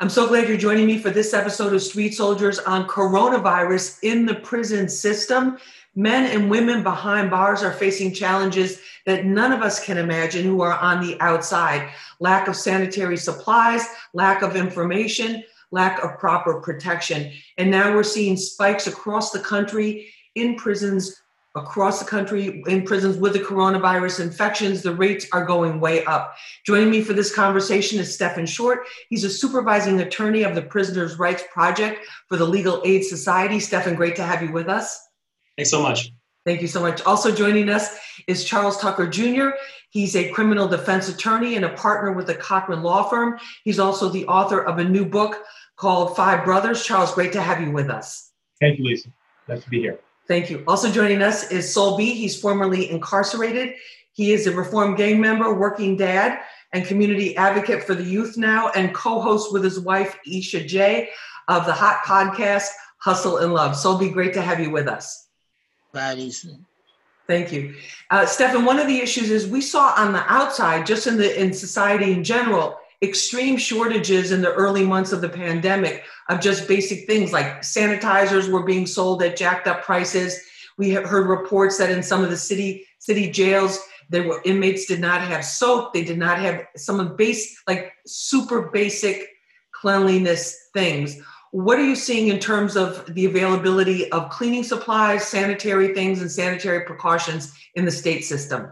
I'm so glad you're joining me for this episode of Street Soldiers on coronavirus in the prison system. Men and women behind bars are facing challenges that none of us can imagine who are on the outside lack of sanitary supplies, lack of information, lack of proper protection. And now we're seeing spikes across the country in prisons across the country in prisons with the coronavirus infections. The rates are going way up. Joining me for this conversation is Stephen Short. He's a supervising attorney of the Prisoners' Rights Project for the Legal Aid Society. Stephen, great to have you with us. Thanks so much. Thank you so much. Also joining us is Charles Tucker Jr. He's a criminal defense attorney and a partner with the Cochran Law Firm. He's also the author of a new book called Five Brothers. Charles, great to have you with us. Thank you, Lisa. Nice to be here. Thank you. Also joining us is Sol B. He's formerly incarcerated. He is a reformed gang member, working dad, and community advocate for the youth now, and co-host with his wife Isha J of the hot podcast Hustle and Love. Sol B, great to have you with us. Bye, Lisa. Thank you, uh, Stephen. One of the issues is we saw on the outside, just in the in society in general, extreme shortages in the early months of the pandemic of just basic things like sanitizers were being sold at jacked up prices. We have heard reports that in some of the city city jails, there were inmates did not have soap. They did not have some of base like super basic cleanliness things. What are you seeing in terms of the availability of cleaning supplies, sanitary things, and sanitary precautions in the state system?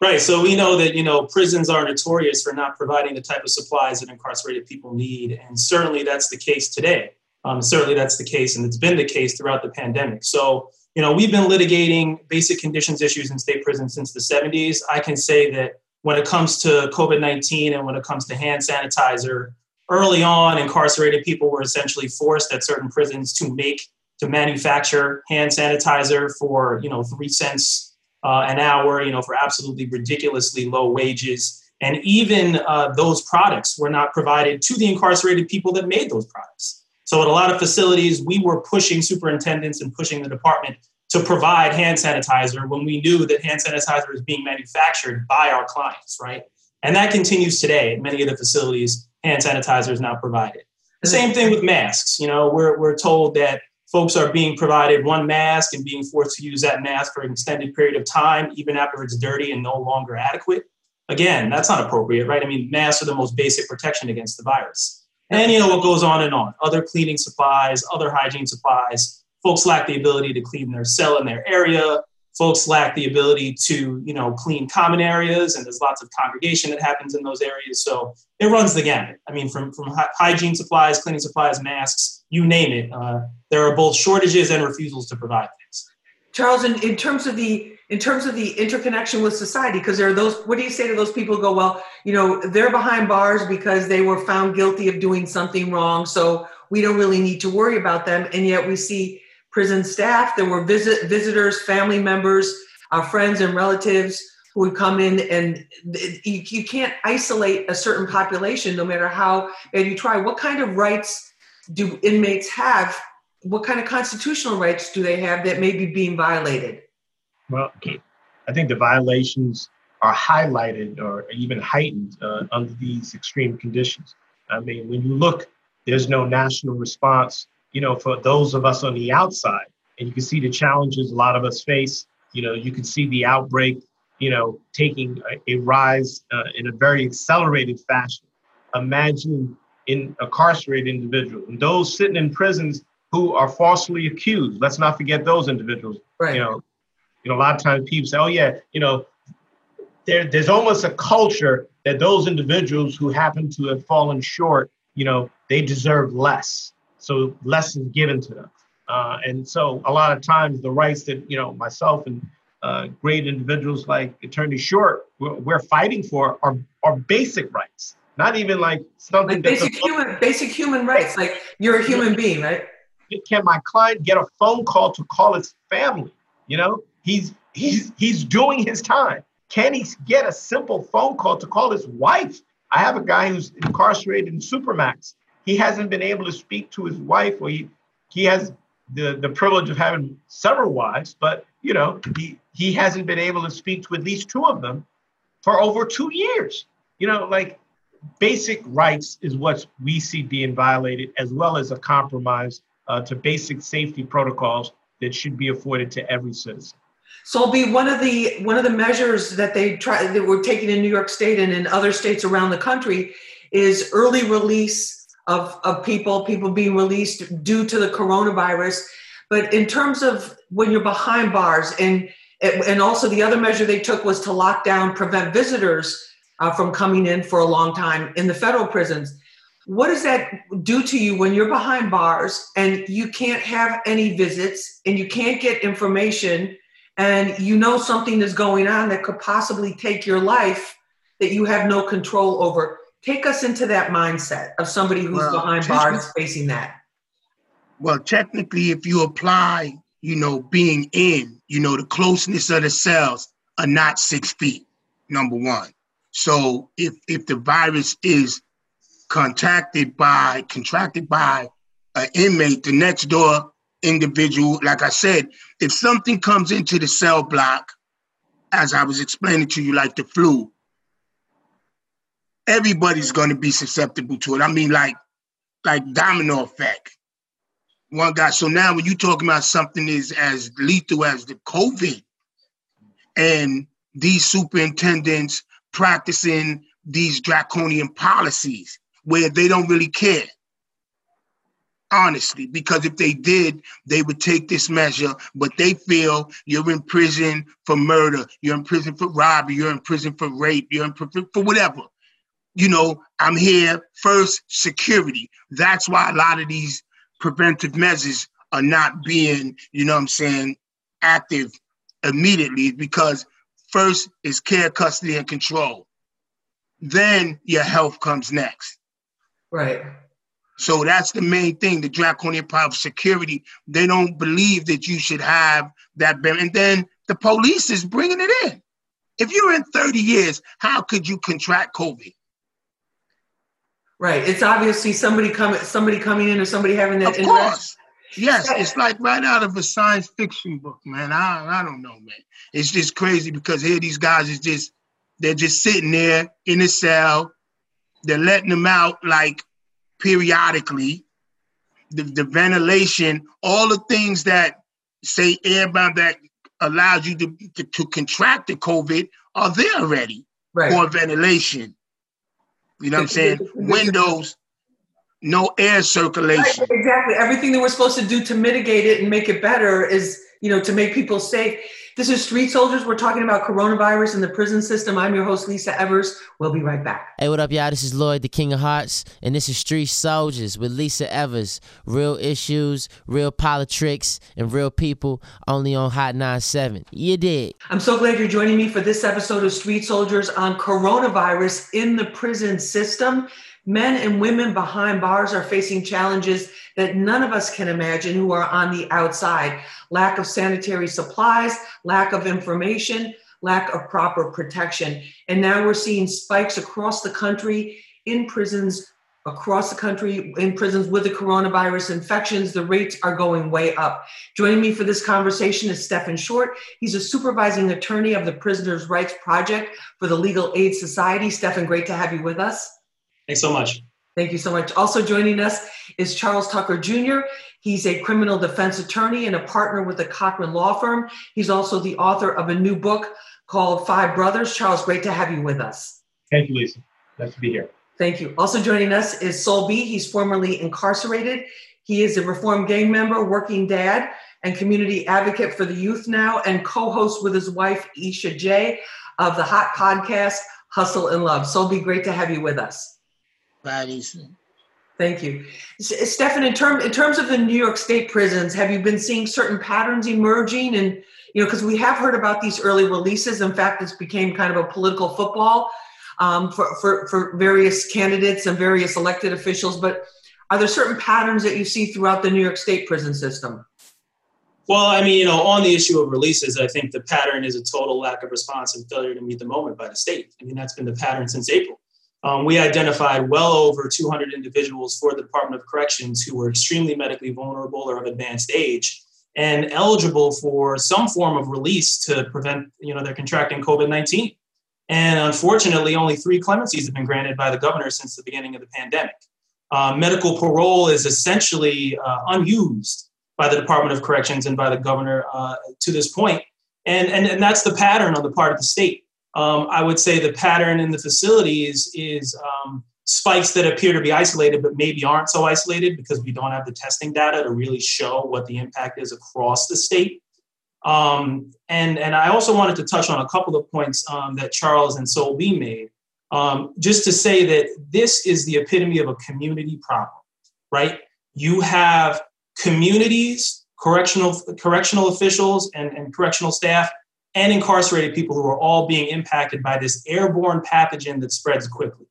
Right. So we know that you know prisons are notorious for not providing the type of supplies that incarcerated people need, and certainly that's the case today. Um, certainly that's the case, and it's been the case throughout the pandemic. So you know we've been litigating basic conditions issues in state prisons since the 70s. I can say that when it comes to COVID 19 and when it comes to hand sanitizer, early on, incarcerated people were essentially forced at certain prisons to make to manufacture hand sanitizer for you know three cents uh, an hour, you know, for absolutely ridiculously low wages. And even uh, those products were not provided to the incarcerated people that made those products. So at a lot of facilities, we were pushing superintendents and pushing the department to provide hand sanitizer when we knew that hand sanitizer is being manufactured by our clients, right? And that continues today. Many of the facilities, hand sanitizer is now provided. The same thing with masks. You know, we're, we're told that folks are being provided one mask and being forced to use that mask for an extended period of time, even after it's dirty and no longer adequate. Again, that's not appropriate, right? I mean, masks are the most basic protection against the virus. And you know what goes on and on. Other cleaning supplies, other hygiene supplies. Folks lack the ability to clean their cell in their area folks lack the ability to you know clean common areas and there's lots of congregation that happens in those areas. So it runs the gamut. I mean from, from hygiene supplies cleaning supplies masks you name it uh, there are both shortages and refusals to provide things. Charles in, in terms of the in terms of the interconnection with society because there are those what do you say to those people who go well you know they're behind bars because they were found guilty of doing something wrong so we don't really need to worry about them and yet we see prison staff. There were visit visitors, family members, our friends and relatives who would come in, and you, you can't isolate a certain population, no matter how bad you try. What kind of rights do inmates have? What kind of constitutional rights do they have that may be being violated? Well, I think the violations are highlighted or even heightened uh, under these extreme conditions. I mean, when you look, there's no national response you know, for those of us on the outside, and you can see the challenges a lot of us face. You know, you can see the outbreak, you know, taking a, a rise uh, in a very accelerated fashion. Imagine in incarcerated individuals and those sitting in prisons who are falsely accused. Let's not forget those individuals. Right. You know, you know, a lot of times people say, "Oh yeah, you know, there, there's almost a culture that those individuals who happen to have fallen short, you know, they deserve less so less is given to them. Uh, and so a lot of times the rights that you know myself and uh, great individuals like Attorney Short we're, we're, fighting for are are basic rights, not even like something like basic human basic human rights. Like you're a human being, right? Can my client get a phone call to call his family? You know, he's he's he's doing his time. Can he get a simple phone call to call his wife? I have a guy who's incarcerated in Supermax he hasn't been able to speak to his wife, or he he has the the privilege of having several wives, but you know he he hasn't been able to speak to at least two of them for over two years. You know, like basic rights is what we see being violated, as well as a compromise uh, to basic safety protocols that should be afforded to every citizen. So it'll be one of the one of the measures that they try that were taken in New York State and in other states around the country is early release of, of people, people being released due to the coronavirus. But in terms of when you're behind bars and and also the other measure they took was to lock down, prevent visitors uh, from coming in for a long time in the federal prisons. What does that do to you when you're behind bars and you can't have any visits and you can't get information and you know something is going on that could possibly take your life that you have no control over? Take us into that mindset of somebody who's well, behind bars facing that. Well, technically, if you apply, you know, being in, you know, the closeness of the cells are not six feet, number one. So if if the virus is contacted by contracted by an inmate, the next door individual, like I said, if something comes into the cell block, as I was explaining to you, like the flu, everybody's going to be susceptible to it. I mean, like like domino effect. One guy. So now, when you're talking about something is as lethal as the COVID, and these superintendents practicing these draconian policies where they don't really care. Honestly, because if they did, they would take this measure, but they feel you're in prison for murder, you're in prison for robbery, you're in prison for rape, you're in prison for whatever. You know, I'm here first, security. That's why a lot of these preventive measures are not being, you know I'm saying, active immediately because first is care, custody, and control then your health comes next. Right. So that's the main thing. The draconian power of security. They don't believe that you should have that. And then the police is bringing it in. If you're in 30 years, how could you contract COVID? Right. It's obviously somebody coming, somebody coming in, or somebody having that. Of course. Yes, it's like right out of a science fiction book, man. I I don't know, man. It's just crazy because here these guys is just they're just sitting there in a cell. They're letting them out like periodically. The, the ventilation, all the things that say airbound that allows you to, to, to contract the COVID are there already. Right. For ventilation. You know what I'm saying? Windows, no air circulation. Right, exactly. Everything that we're supposed to do to mitigate it and make it better is, you know, to make people safe. This is Street Soldiers. We're talking about coronavirus and the prison system. I'm your host, Lisa Evers. We'll be right back. Hey, what up, y'all? This is Lloyd, the King of Hearts, and this is Street Soldiers with Lisa Evers. Real issues, real politics, and real people only on Hot 97. You did. I'm so glad you're joining me for this episode of Street Soldiers on coronavirus in the prison system. Men and women behind bars are facing challenges that none of us can imagine who are on the outside lack of sanitary supplies, lack of information, lack of proper protection. And now we're seeing spikes across the country in prisons, across the country in prisons with the coronavirus infections. The rates are going way up. Joining me for this conversation is Stephen Short. He's a supervising attorney of the Prisoners' Rights Project for the Legal Aid Society. Stephen, great to have you with us. Thanks so much. Thank you so much. Also joining us is Charles Tucker Jr. He's a criminal defense attorney and a partner with the Cochran Law Firm. He's also the author of a new book called Five Brothers. Charles, great to have you with us. Thank you, Lisa. Nice to be here. Thank you. Also joining us is Sol B. He's formerly incarcerated. He is a reformed gang member, working dad, and community advocate for the youth now, and co-host with his wife Isha J of the hot podcast Hustle and Love. Sol B, great to have you with us bodies. Thank you. Stefan, in, term, in terms of the New York State prisons, have you been seeing certain patterns emerging? And, you know, because we have heard about these early releases. In fact, this became kind of a political football um, for, for, for various candidates and various elected officials. But are there certain patterns that you see throughout the New York State prison system? Well, I mean, you know, on the issue of releases, I think the pattern is a total lack of response and failure to meet the moment by the state. I mean, that's been the pattern since April um, we identified well over 200 individuals for the Department of Corrections who were extremely medically vulnerable or of advanced age and eligible for some form of release to prevent you know their contracting COVID-19. And unfortunately, only three clemencies have been granted by the governor since the beginning of the pandemic. Uh, medical parole is essentially uh, unused by the Department of Corrections and by the governor uh, to this point. And, and, and that's the pattern on the part of the state. Um, I would say the pattern in the facilities is um, spikes that appear to be isolated, but maybe aren't so isolated because we don't have the testing data to really show what the impact is across the state. Um, and, and I also wanted to touch on a couple of points um, that Charles and Sol B made, um, just to say that this is the epitome of a community problem, right? You have communities, correctional, correctional officials, and, and correctional staff, and incarcerated people who are all being impacted by this airborne pathogen that spreads quickly.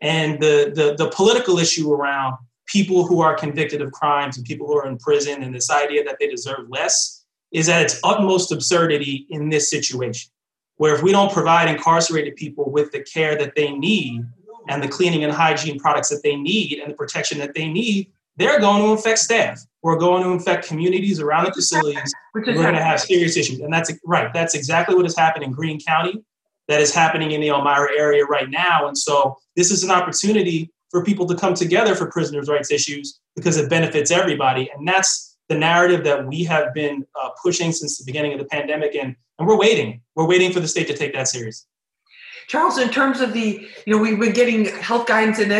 And the, the, the political issue around people who are convicted of crimes and people who are in prison and this idea that they deserve less is at its utmost absurdity in this situation, where if we don't provide incarcerated people with the care that they need and the cleaning and hygiene products that they need and the protection that they need, they're going to infect staff. We're going to infect communities around the facilities. We're going to have serious issues. And that's right. That's exactly what has happened in Greene County. That is happening in the Elmira area right now. And so this is an opportunity for people to come together for prisoners' rights issues because it benefits everybody. And that's the narrative that we have been uh, pushing since the beginning of the pandemic, and, and we're waiting. We're waiting for the state to take that serious. Charles, in terms of the, you know, we've been getting health guidance, and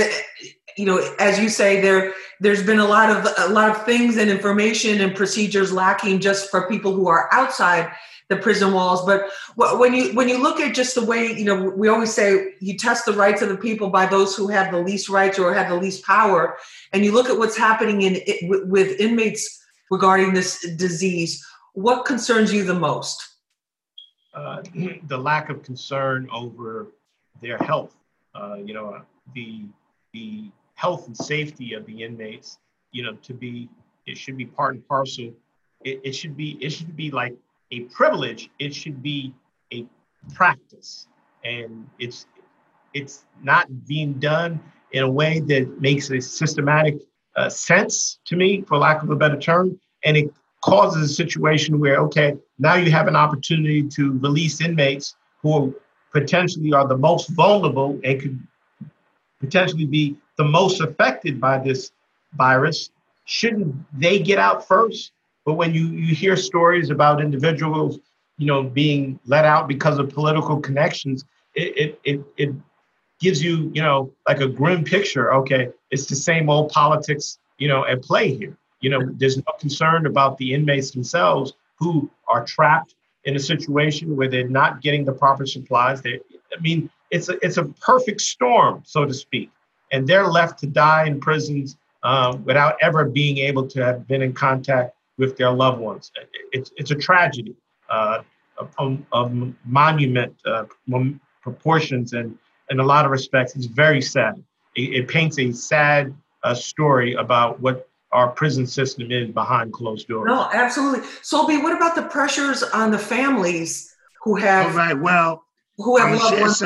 you know, as you say, there there's been a lot of a lot of things and information and procedures lacking just for people who are outside the prison walls. But when you when you look at just the way, you know, we always say you test the rights of the people by those who have the least rights or have the least power, and you look at what's happening in with inmates regarding this disease. What concerns you the most? Uh, the lack of concern over their health. Uh, you know, the the health and safety of the inmates. You know, to be it should be part and parcel. It, it should be it should be like a privilege. It should be a practice, and it's it's not being done in a way that makes a systematic uh, sense to me, for lack of a better term, and it causes a situation where okay, now you have an opportunity to release inmates who potentially are the most vulnerable and could potentially be the most affected by this virus. Shouldn't they get out first? But when you, you hear stories about individuals, you know, being let out because of political connections, it, it, it, it gives you, you know, like a grim picture. Okay, it's the same old politics, you know, at play here. You know, there's no concern about the inmates themselves who are trapped in a situation where they're not getting the proper supplies. They, I mean, it's a it's a perfect storm, so to speak, and they're left to die in prisons uh, without ever being able to have been in contact with their loved ones. It's it's a tragedy, uh, a, a, monument uh, proportions, and in a lot of respects, it's very sad. It, it paints a sad uh, story about what our prison system is behind closed doors. No, absolutely. Sol B, what about the pressures on the families who have? All right. Well, who have loved ones?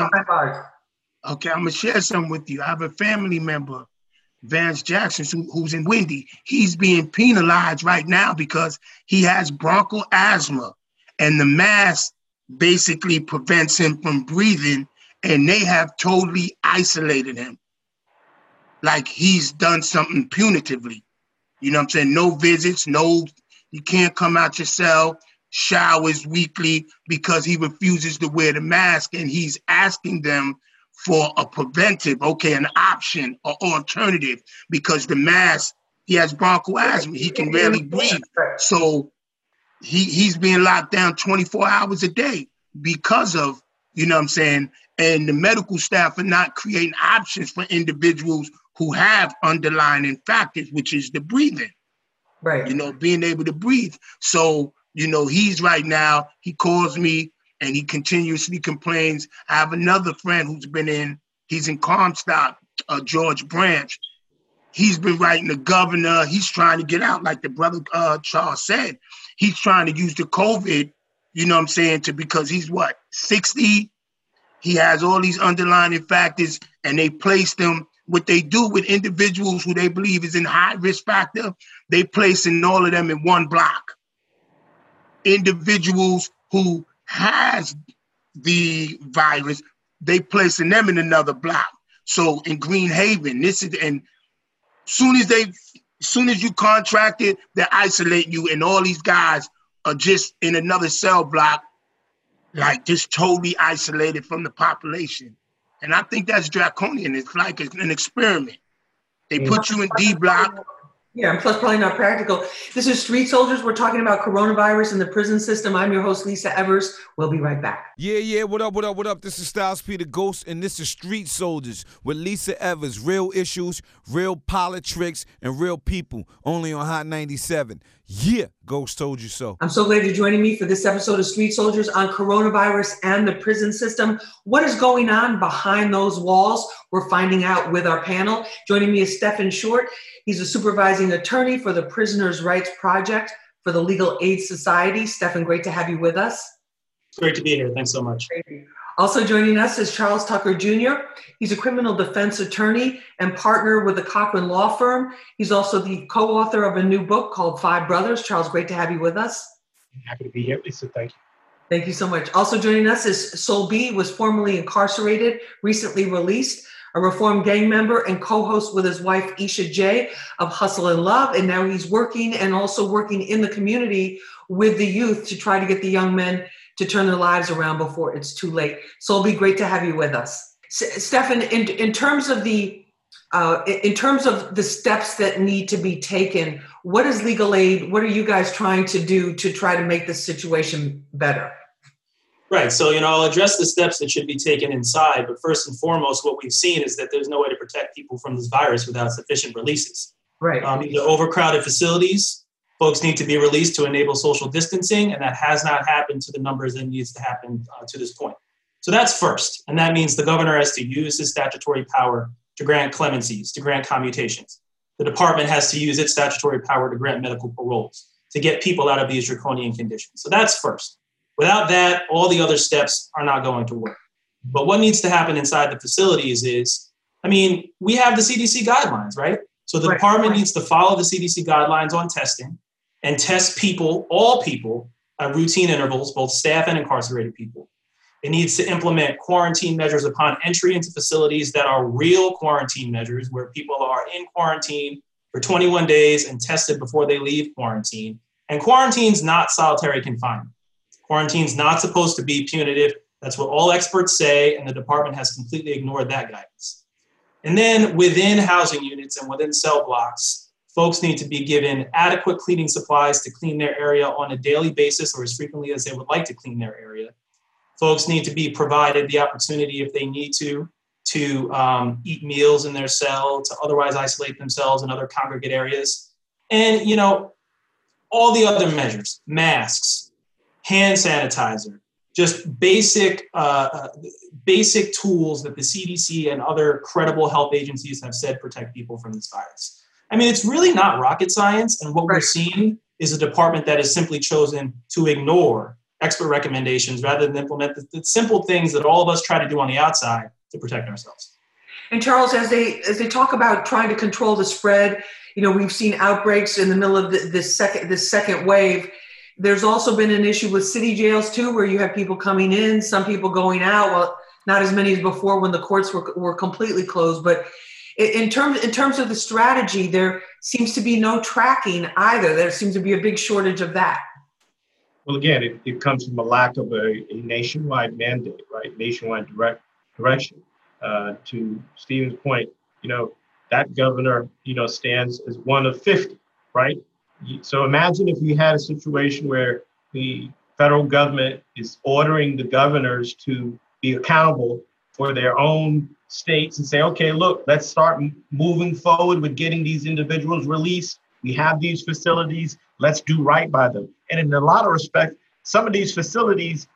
Okay, I'm gonna share some with you. I have a family member Vance Jackson, who, who's in Wende, he's being penalized right now because he has bronchial asthma, and the mask basically prevents him from breathing, and they have totally isolated him. Like he's done something punitively. You know what I'm saying? No visits, no, you can't come out your cell, showers weekly because he refuses to wear the mask, and he's asking them for a preventive, okay, an option or alternative because the mask, he has bronchial asthma, he can barely breathe. So he, he's being locked down 24 hours a day because of, you know what I'm saying, and the medical staff are not creating options for individuals who have underlying factors, which is the breathing. Right. You know, being able to breathe. So, you know, he's right now, he calls me and he continuously complains. I have another friend who's been in, he's in Comstock, uh, George Branch. He's been writing the governor. He's trying to get out, like the brother uh, Charles said. He's trying to use the COVID, you know what I'm saying, to because he's what, 60? He has all these underlying factors, and they place them. What they do with individuals who they believe is in high risk factor, they place in all of them in one block. Individuals who has the virus they placing them in another block. So in Green Haven, this is and soon as they soon as you contract it, they isolate you, and all these guys are just in another cell block, like just totally isolated from the population. And I think that's draconian. It's like an experiment. They put you in D block yeah, and plus probably not practical. This is Street Soldiers. We're talking about coronavirus in the prison system. I'm your host, Lisa Evers. We'll be right back. Yeah, yeah. What up, what up, what up? This is Styles P the Ghost, and this is Street Soldiers with Lisa Evers. Real issues, real politics, and real people. Only on Hot 97. Yeah, Ghost told you so. I'm so glad you're joining me for this episode of Street Soldiers on coronavirus and the prison system. What is going on behind those walls? We're finding out with our panel. Joining me is Stephen Short. He's a supervising attorney for the Prisoners' Rights Project for the Legal Aid Society. Stephen, great to have you with us. Great to be here. Thanks so much. Also joining us is Charles Tucker Jr. He's a criminal defense attorney and partner with the Cochran Law Firm. He's also the co author of a new book called Five Brothers. Charles, great to have you with us. Happy to be here, Lisa. Thank you. Thank you so much. Also joining us is Sol B, was formerly incarcerated, recently released, a reformed gang member and co-host with his wife Isha J of Hustle and Love. And now he's working and also working in the community with the youth to try to get the young men to turn their lives around before it's too late. So it'll be great to have you with us. S- Stefan, in, in terms of the uh, in terms of the steps that need to be taken, what is legal aid? What are you guys trying to do to try to make this situation better? Right. So, you know, I'll address the steps that should be taken inside. But first and foremost, what we've seen is that there's no way to protect people from this virus without sufficient releases. Right. Um, these are overcrowded facilities folks need to be released to enable social distancing, and that has not happened to the numbers that needs to happen uh, to this point. So that's first, and that means the governor has to use his statutory power to grant clemencies, to grant commutations. The department has to use its statutory power to grant medical paroles, to get people out of these draconian conditions. So that's first. Without that, all the other steps are not going to work. But what needs to happen inside the facilities is, I mean, we have the CDC guidelines, right? So the right. department needs to follow the CDC guidelines on testing and test people, all people, at routine intervals, both staff and incarcerated people. It needs to implement quarantine measures upon entry into facilities that are real quarantine measures, where people are in quarantine for 21 days and tested before they leave quarantine. And quarantine's not solitary confinement. Quarantine's not supposed to be punitive. That's what all experts say, and the department has completely ignored that guidance. And then within housing units and within cell blocks, Folks need to be given adequate cleaning supplies to clean their area on a daily basis or as frequently as they would like to clean their area. Folks need to be provided the opportunity, if they need to, to um, eat meals in their cell, to otherwise isolate themselves in other congregate areas. And, you know, all the other measures masks, hand sanitizer, just basic, uh, uh basic tools that the CDC and other credible health agencies have said protect people from this virus. I mean, it's really not rocket science. And what right. we're seeing is a department that has simply chosen to ignore expert recommendations rather than implement the, the simple things that all of us try to do on the outside to protect ourselves. And Charles, as they as they talk about trying to control the spread, you know, we've seen outbreaks in the middle of the, this second this second wave. There's also been an issue with city jails too, where you have people coming in, some people going out. Well, not as many as before when the courts were were completely closed, but in terms in terms of the strategy, there seems to be no tracking either. There seems to be a big shortage of that. Well, again, it, it comes from a lack of a, a nationwide mandate, right? Nationwide direct direction. Uh, to Stephen's point, you know, that governor, you know, stands as one of 50, right? So imagine if you had a situation where the federal government is ordering the governors to be accountable for their own states and say, okay, look, let's start moving forward with getting these individuals released. We have these facilities. Let's do right by them. And in a lot of respects, some of these facilities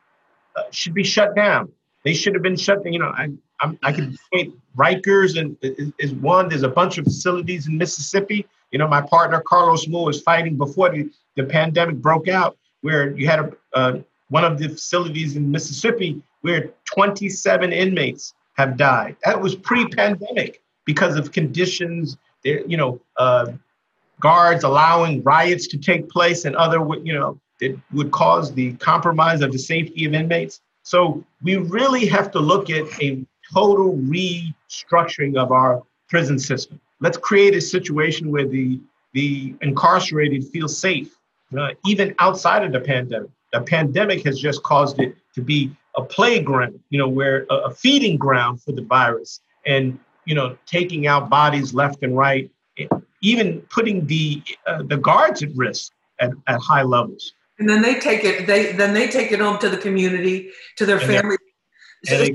uh, should be shut down. They should have been shut down. You know, I, I'm, i can say Rikers and is, is one. There's a bunch of facilities in Mississippi. You know, my partner Carlos Moore was fighting before the, the pandemic broke out, where you had a, uh, one of the facilities in Mississippi where 27 inmates have died. That was pre-pandemic because of conditions, you know, uh, guards allowing riots to take place and other, you know, that would cause the compromise of the safety of inmates. So we really have to look at a total restructuring of our prison system. Let's create a situation where the the incarcerated feel safe, uh, even outside of the pandemic. The pandemic has just caused it to be a playground, you know, where a, a feeding ground for the virus, and you know, taking out bodies left and right, even putting the uh, the guards at risk at, at high levels. And then they take it. They then they take it home to the community, to their family. So,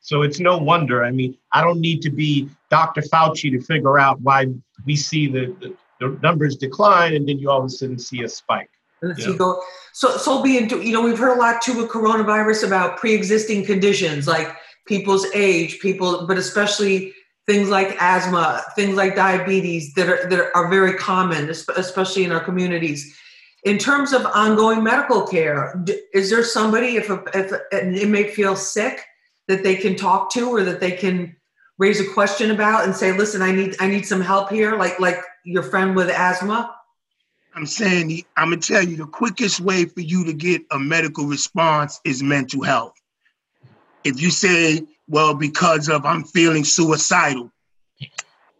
so it's no wonder. I mean, I don't need to be Dr. Fauci to figure out why we see the, the, the numbers decline and then you all of a sudden see a spike. You go. So, so be into, you know, we've heard a lot too with coronavirus about pre-existing conditions like people's age, people, but especially things like asthma, things like diabetes that are that are very common, especially in our communities. In terms of ongoing medical care, is there somebody if, a, if an inmate feels sick that they can talk to or that they can raise a question about and say, "Listen, I need I need some help here," like like your friend with asthma? I'm saying I'm gonna tell you the quickest way for you to get a medical response is mental health. If you say, "Well, because of I'm feeling suicidal,"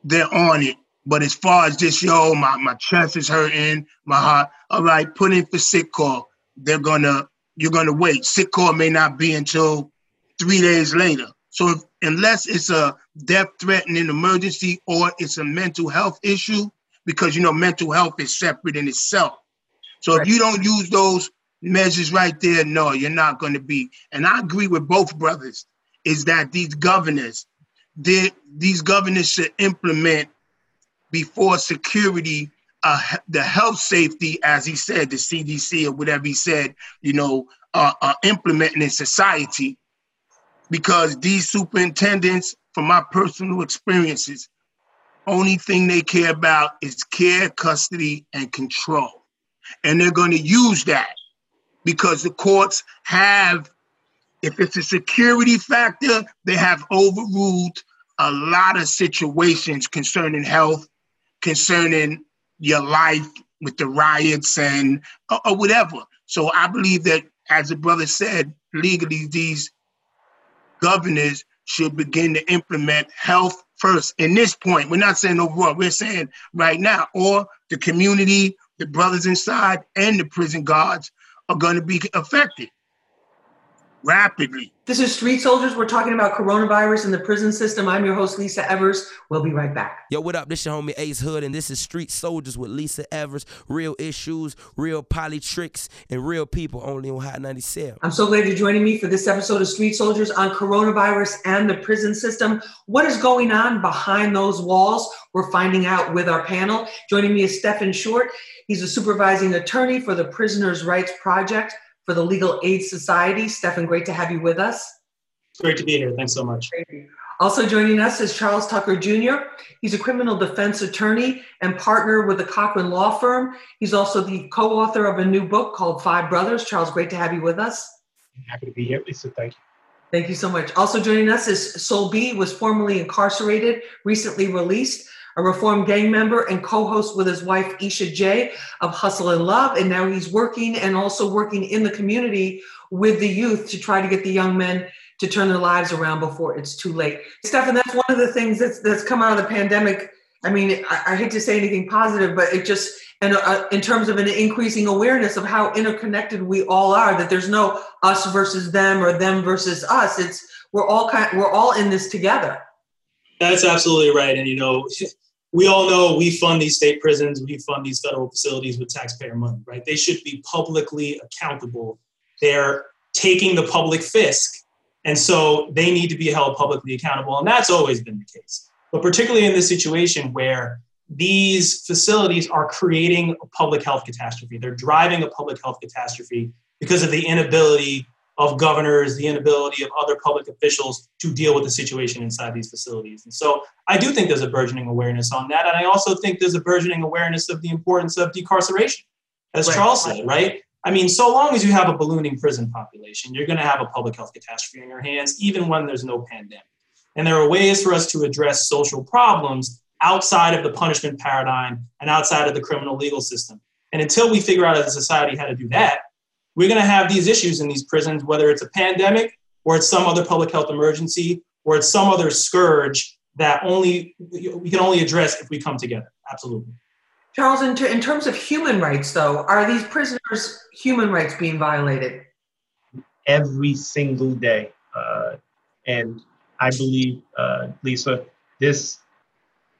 they're on it. But as far as just yo, my, my chest is hurting, my heart, all right, put in for sick call. They're gonna you're gonna wait. Sick call may not be until three days later. So if, unless it's a death threatening emergency or it's a mental health issue, because you know mental health is separate in itself. So right. if you don't use those measures right there, no, you're not going to be. And I agree with both brothers. Is that these governors, these governors should implement before security, uh, the health safety, as he said, the CDC or whatever he said, you know, uh, uh, implementing in society. Because these superintendents, from my personal experiences, only thing they care about is care, custody, and control. And they're going to use that because the courts have, if it's a security factor, they have overruled a lot of situations concerning health concerning your life with the riots and or, or whatever. So I believe that, as the brother said, legally these governors should begin to implement health first. In this point, we're not saying overall, we're saying right now, or the community, the brothers inside, and the prison guards are going to be affected rapidly. This is Street Soldiers. We're talking about coronavirus in the prison system. I'm your host, Lisa Evers. We'll be right back. Yo, what up? This your homie Ace Hood, and this is Street Soldiers with Lisa Evers. Real issues, real politics, and real people only on Hot 97. I'm so glad you're joining me for this episode of Street Soldiers on coronavirus and the prison system. What is going on behind those walls? We're finding out with our panel. Joining me is Stephen Short. He's a supervising attorney for the Prisoners' Rights Project for the Legal Aid Society. Stefan, great to have you with us. It's great to be here. Thanks so much. Also joining us is Charles Tucker Jr. He's a criminal defense attorney and partner with the Cochran Law Firm. He's also the co author of a new book called Five Brothers. Charles, great to have you with us. Happy to be here, Lisa. Thank you. Thank you so much. Also joining us is Sol B, was formerly incarcerated, recently released a reformed gang member and co-host with his wife Isha J of Hustle and Love. And now he's working and also working in the community with the youth to try to get the young men to turn their lives around before it's too late. Stefan, that's one of the things that's that's come out of the pandemic. I mean, I, I hate to say anything positive, but it just and uh, in terms of an increasing awareness of how interconnected we all are, that there's no us versus them or them versus us. It's we're all kind, we're all in this together. That's absolutely right, and you know, we all know we fund these state prisons, we fund these federal facilities with taxpayer money, right? They should be publicly accountable. They're taking the public fisc, and so they need to be held publicly accountable, and that's always been the case. But particularly in this situation where these facilities are creating a public health catastrophe, they're driving a public health catastrophe because of the inability of governors, the inability of other public officials to deal with the situation inside these facilities. And so I do think there's a burgeoning awareness on that. And I also think there's a burgeoning awareness of the importance of decarceration, as right. Charles said, right? I mean, so long as you have a ballooning prison population, you're going to have a public health catastrophe in your hands, even when there's no pandemic. And there are ways for us to address social problems outside of the punishment paradigm and outside of the criminal legal system. And until we figure out as a society how to do that, we're going to have these issues in these prisons, whether it's a pandemic or it's some other public health emergency or it's some other scourge that only we can only address if we come together. Absolutely. Charles, in, ter- in terms of human rights, though, are these prisoners' human rights being violated? Every single day. Uh, and I believe, uh, Lisa, this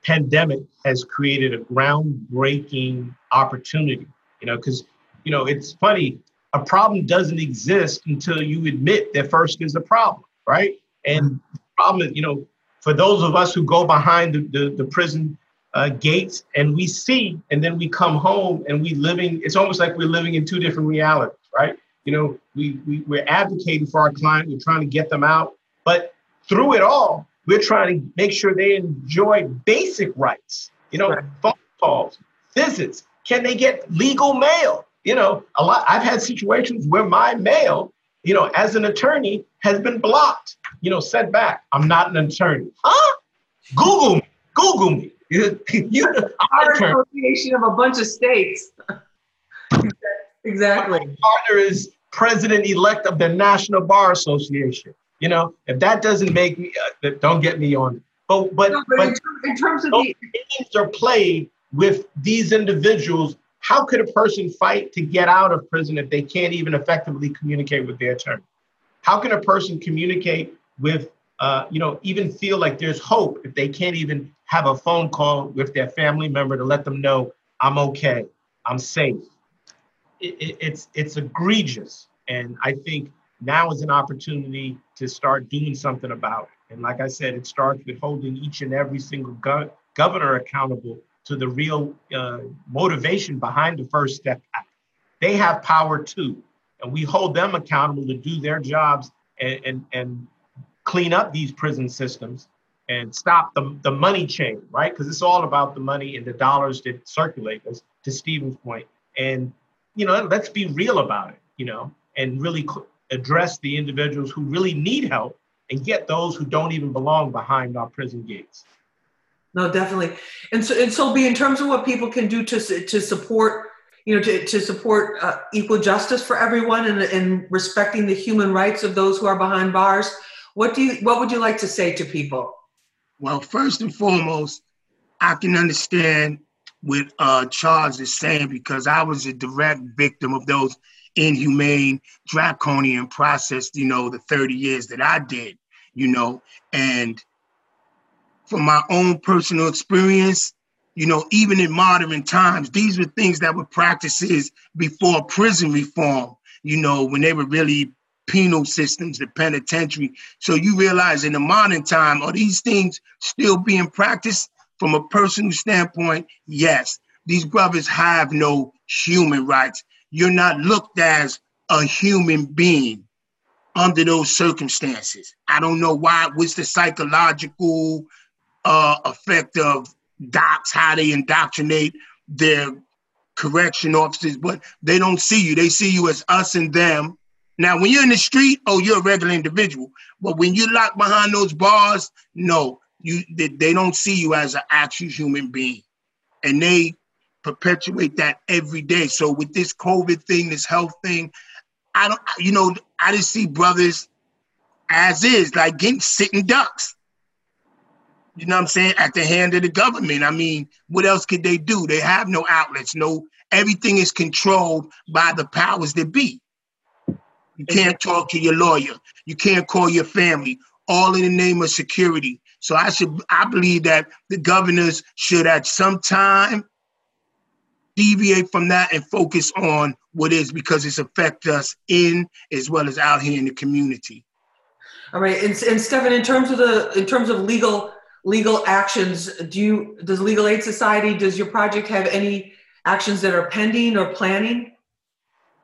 pandemic has created a groundbreaking opportunity, you know, because, you know, it's funny, a problem doesn't exist until you admit that first is a problem, right? And the problem, you know, for those of us who go behind the, the, the prison uh, gates and we see, and then we come home and we living, it's almost like we're living in two different realities, right? You know, we, we, we're advocating for our client, we're trying to get them out, but through it all, we're trying to make sure they enjoy basic rights, you know, right. phone calls, visits. Can they get legal mail? You know, a lot, I've had situations where my mail, you know, as an attorney has been blocked, you know, sent back. I'm not an attorney. Huh? Google me. Google me. You're Our association of a bunch of states. exactly. My partner is president-elect of the National Bar Association. You know, if that doesn't make me, uh, don't get me on. But but, no, but, but in, terms, of the games are played with these individuals. How could a person fight to get out of prison if they can't even effectively communicate with their attorney? How can a person communicate with, uh, you know, even feel like there's hope if they can't even have a phone call with their family member to let them know I'm okay, I'm safe. It, it, it's it's egregious, and I think now is an opportunity to start doing something about it. And like I said, it starts with holding each and every single go- governor accountable to the real uh, motivation behind the First Step Act. They have power too, and we hold them accountable to do their jobs and, and, and clean up these prison systems and stop the, the money chain, right? Because it's all about the money and the dollars that circulate, as to Stephen's point. And, you know, let's be real about it, you know, and really address the individuals who really need help and get those who don't even belong behind our prison gates. No, definitely. And so, and so be in terms of what people can do to, to support, you know, to, to support uh, equal justice for everyone and, and respecting the human rights of those who are behind bars. What do you, what would you like to say to people? Well, first and foremost, I can understand what uh, Charles is saying because I was a direct victim of those inhumane, draconian process, you know, the 30 years that I did, you know, and from my own personal experience, you know, even in modern times, these were things that were practices before prison reform, you know, when they were really penal systems, the penitentiary. So you realize in the modern time, are these things still being practiced from a personal standpoint? Yes. These brothers have no human rights you're not looked as a human being under those circumstances. I don't know why, what's the psychological uh, effect of DOCCS, how they indoctrinate their correction officers, but they don't see you. They see you as us and them. Now, when you're in the street, oh, you're a regular individual. But when you're locked behind those bars, no, you they, they don't see you as an actual human being. And they perpetuate that every day. So with this COVID thing, this health thing, I don't, you know, I just see brothers as is, like getting sitting ducks. You know what I'm saying? At the hand of the government. I mean, what else could they do? They have no outlets. No, everything is controlled by the powers that be. You can't talk to your lawyer. You can't call your family. All in the name of security. So I should, I believe that the governors should, at some time, deviate from that and focus on what is because it's affect us in as well as out here in the community. All right, and, and Stephen, in terms of the in terms of legal legal actions, do you does Legal Aid Society does your project have any actions that are pending or planning?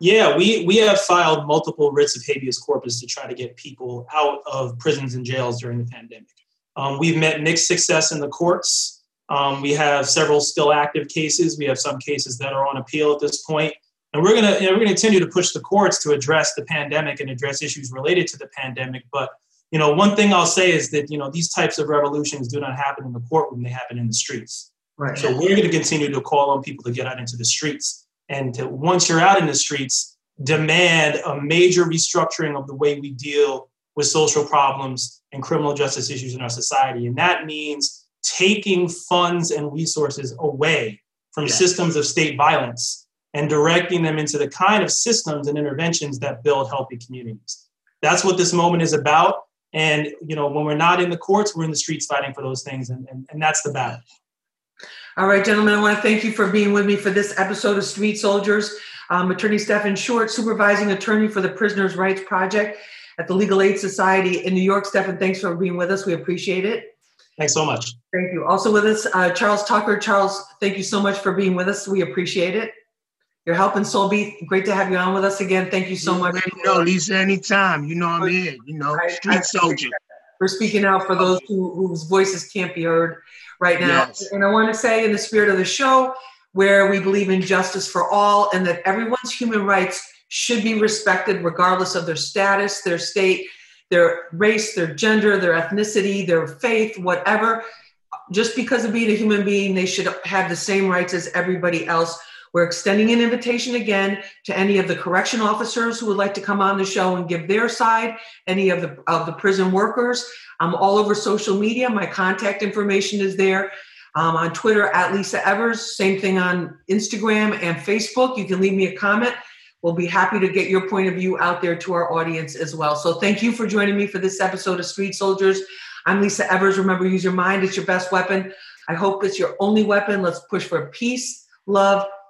Yeah, we we have filed multiple writs of habeas corpus to try to get people out of prisons and jails during the pandemic. Um, we've met mixed success in the courts. Um, we have several still active cases. We have some cases that are on appeal at this. And we're you know, we're gonna continue to push the courts to address the pandemic and address issues related to the pandemic. But you know, one thing I'll say is that you know these types of revolutions do not happen in the courtroom; they happen in the streets. Right. So we're going to continue to call on people to get out into the streets. And to, once you're out in the streets, demand a major restructuring of the way we deal with social problems and criminal justice issues in our society. And that means taking funds and resources away from systems of state violence and directing them into the kind of systems and interventions that build healthy communities. That's what this moment is about. And you know, when we're not in the courts, we're in the streets fighting for those things, and, and, and that's the battle. All right, gentlemen, I want to thank you for being with me for this episode of Street Soldiers. Um, attorney Stephen Short, supervising attorney for the Prisoners' Rights Project at the Legal Aid Society in New York. Stephen, thanks for being with us. We appreciate it. Thanks so much. Thank you. Also with us, uh, Charles Tucker. Charles, thank you so much for being with us. We appreciate it. Your help and Sol B great to have you on with us again. Thank you so much. You know, Lisa, anytime. You know I'm here. You know, street I, soldier. For speaking out for those who, whose voices can't be heard right now. Yes. And I want to say, in the spirit of the show, where we believe in justice for all and that everyone's human rights should be respected regardless of their status, their state, their race, their gender, their ethnicity, their faith, whatever. Just because of being a human being, they should have the same rights as everybody else. We're extending an invitation again to any of the correction officers who would like to come on the show and give their side, any of the of the prison workers. I'm all over social media. My contact information is there. Um, on Twitter at Lisa Evers, same thing on Instagram and Facebook. You can leave me a comment. We'll be happy to get your point of view out there to our audience as well. So thank you for joining me for this episode of Street Soldiers. I'm Lisa Evers. Remember, use your mind, it's your best weapon. I hope it's your only weapon. Let's push for peace, love,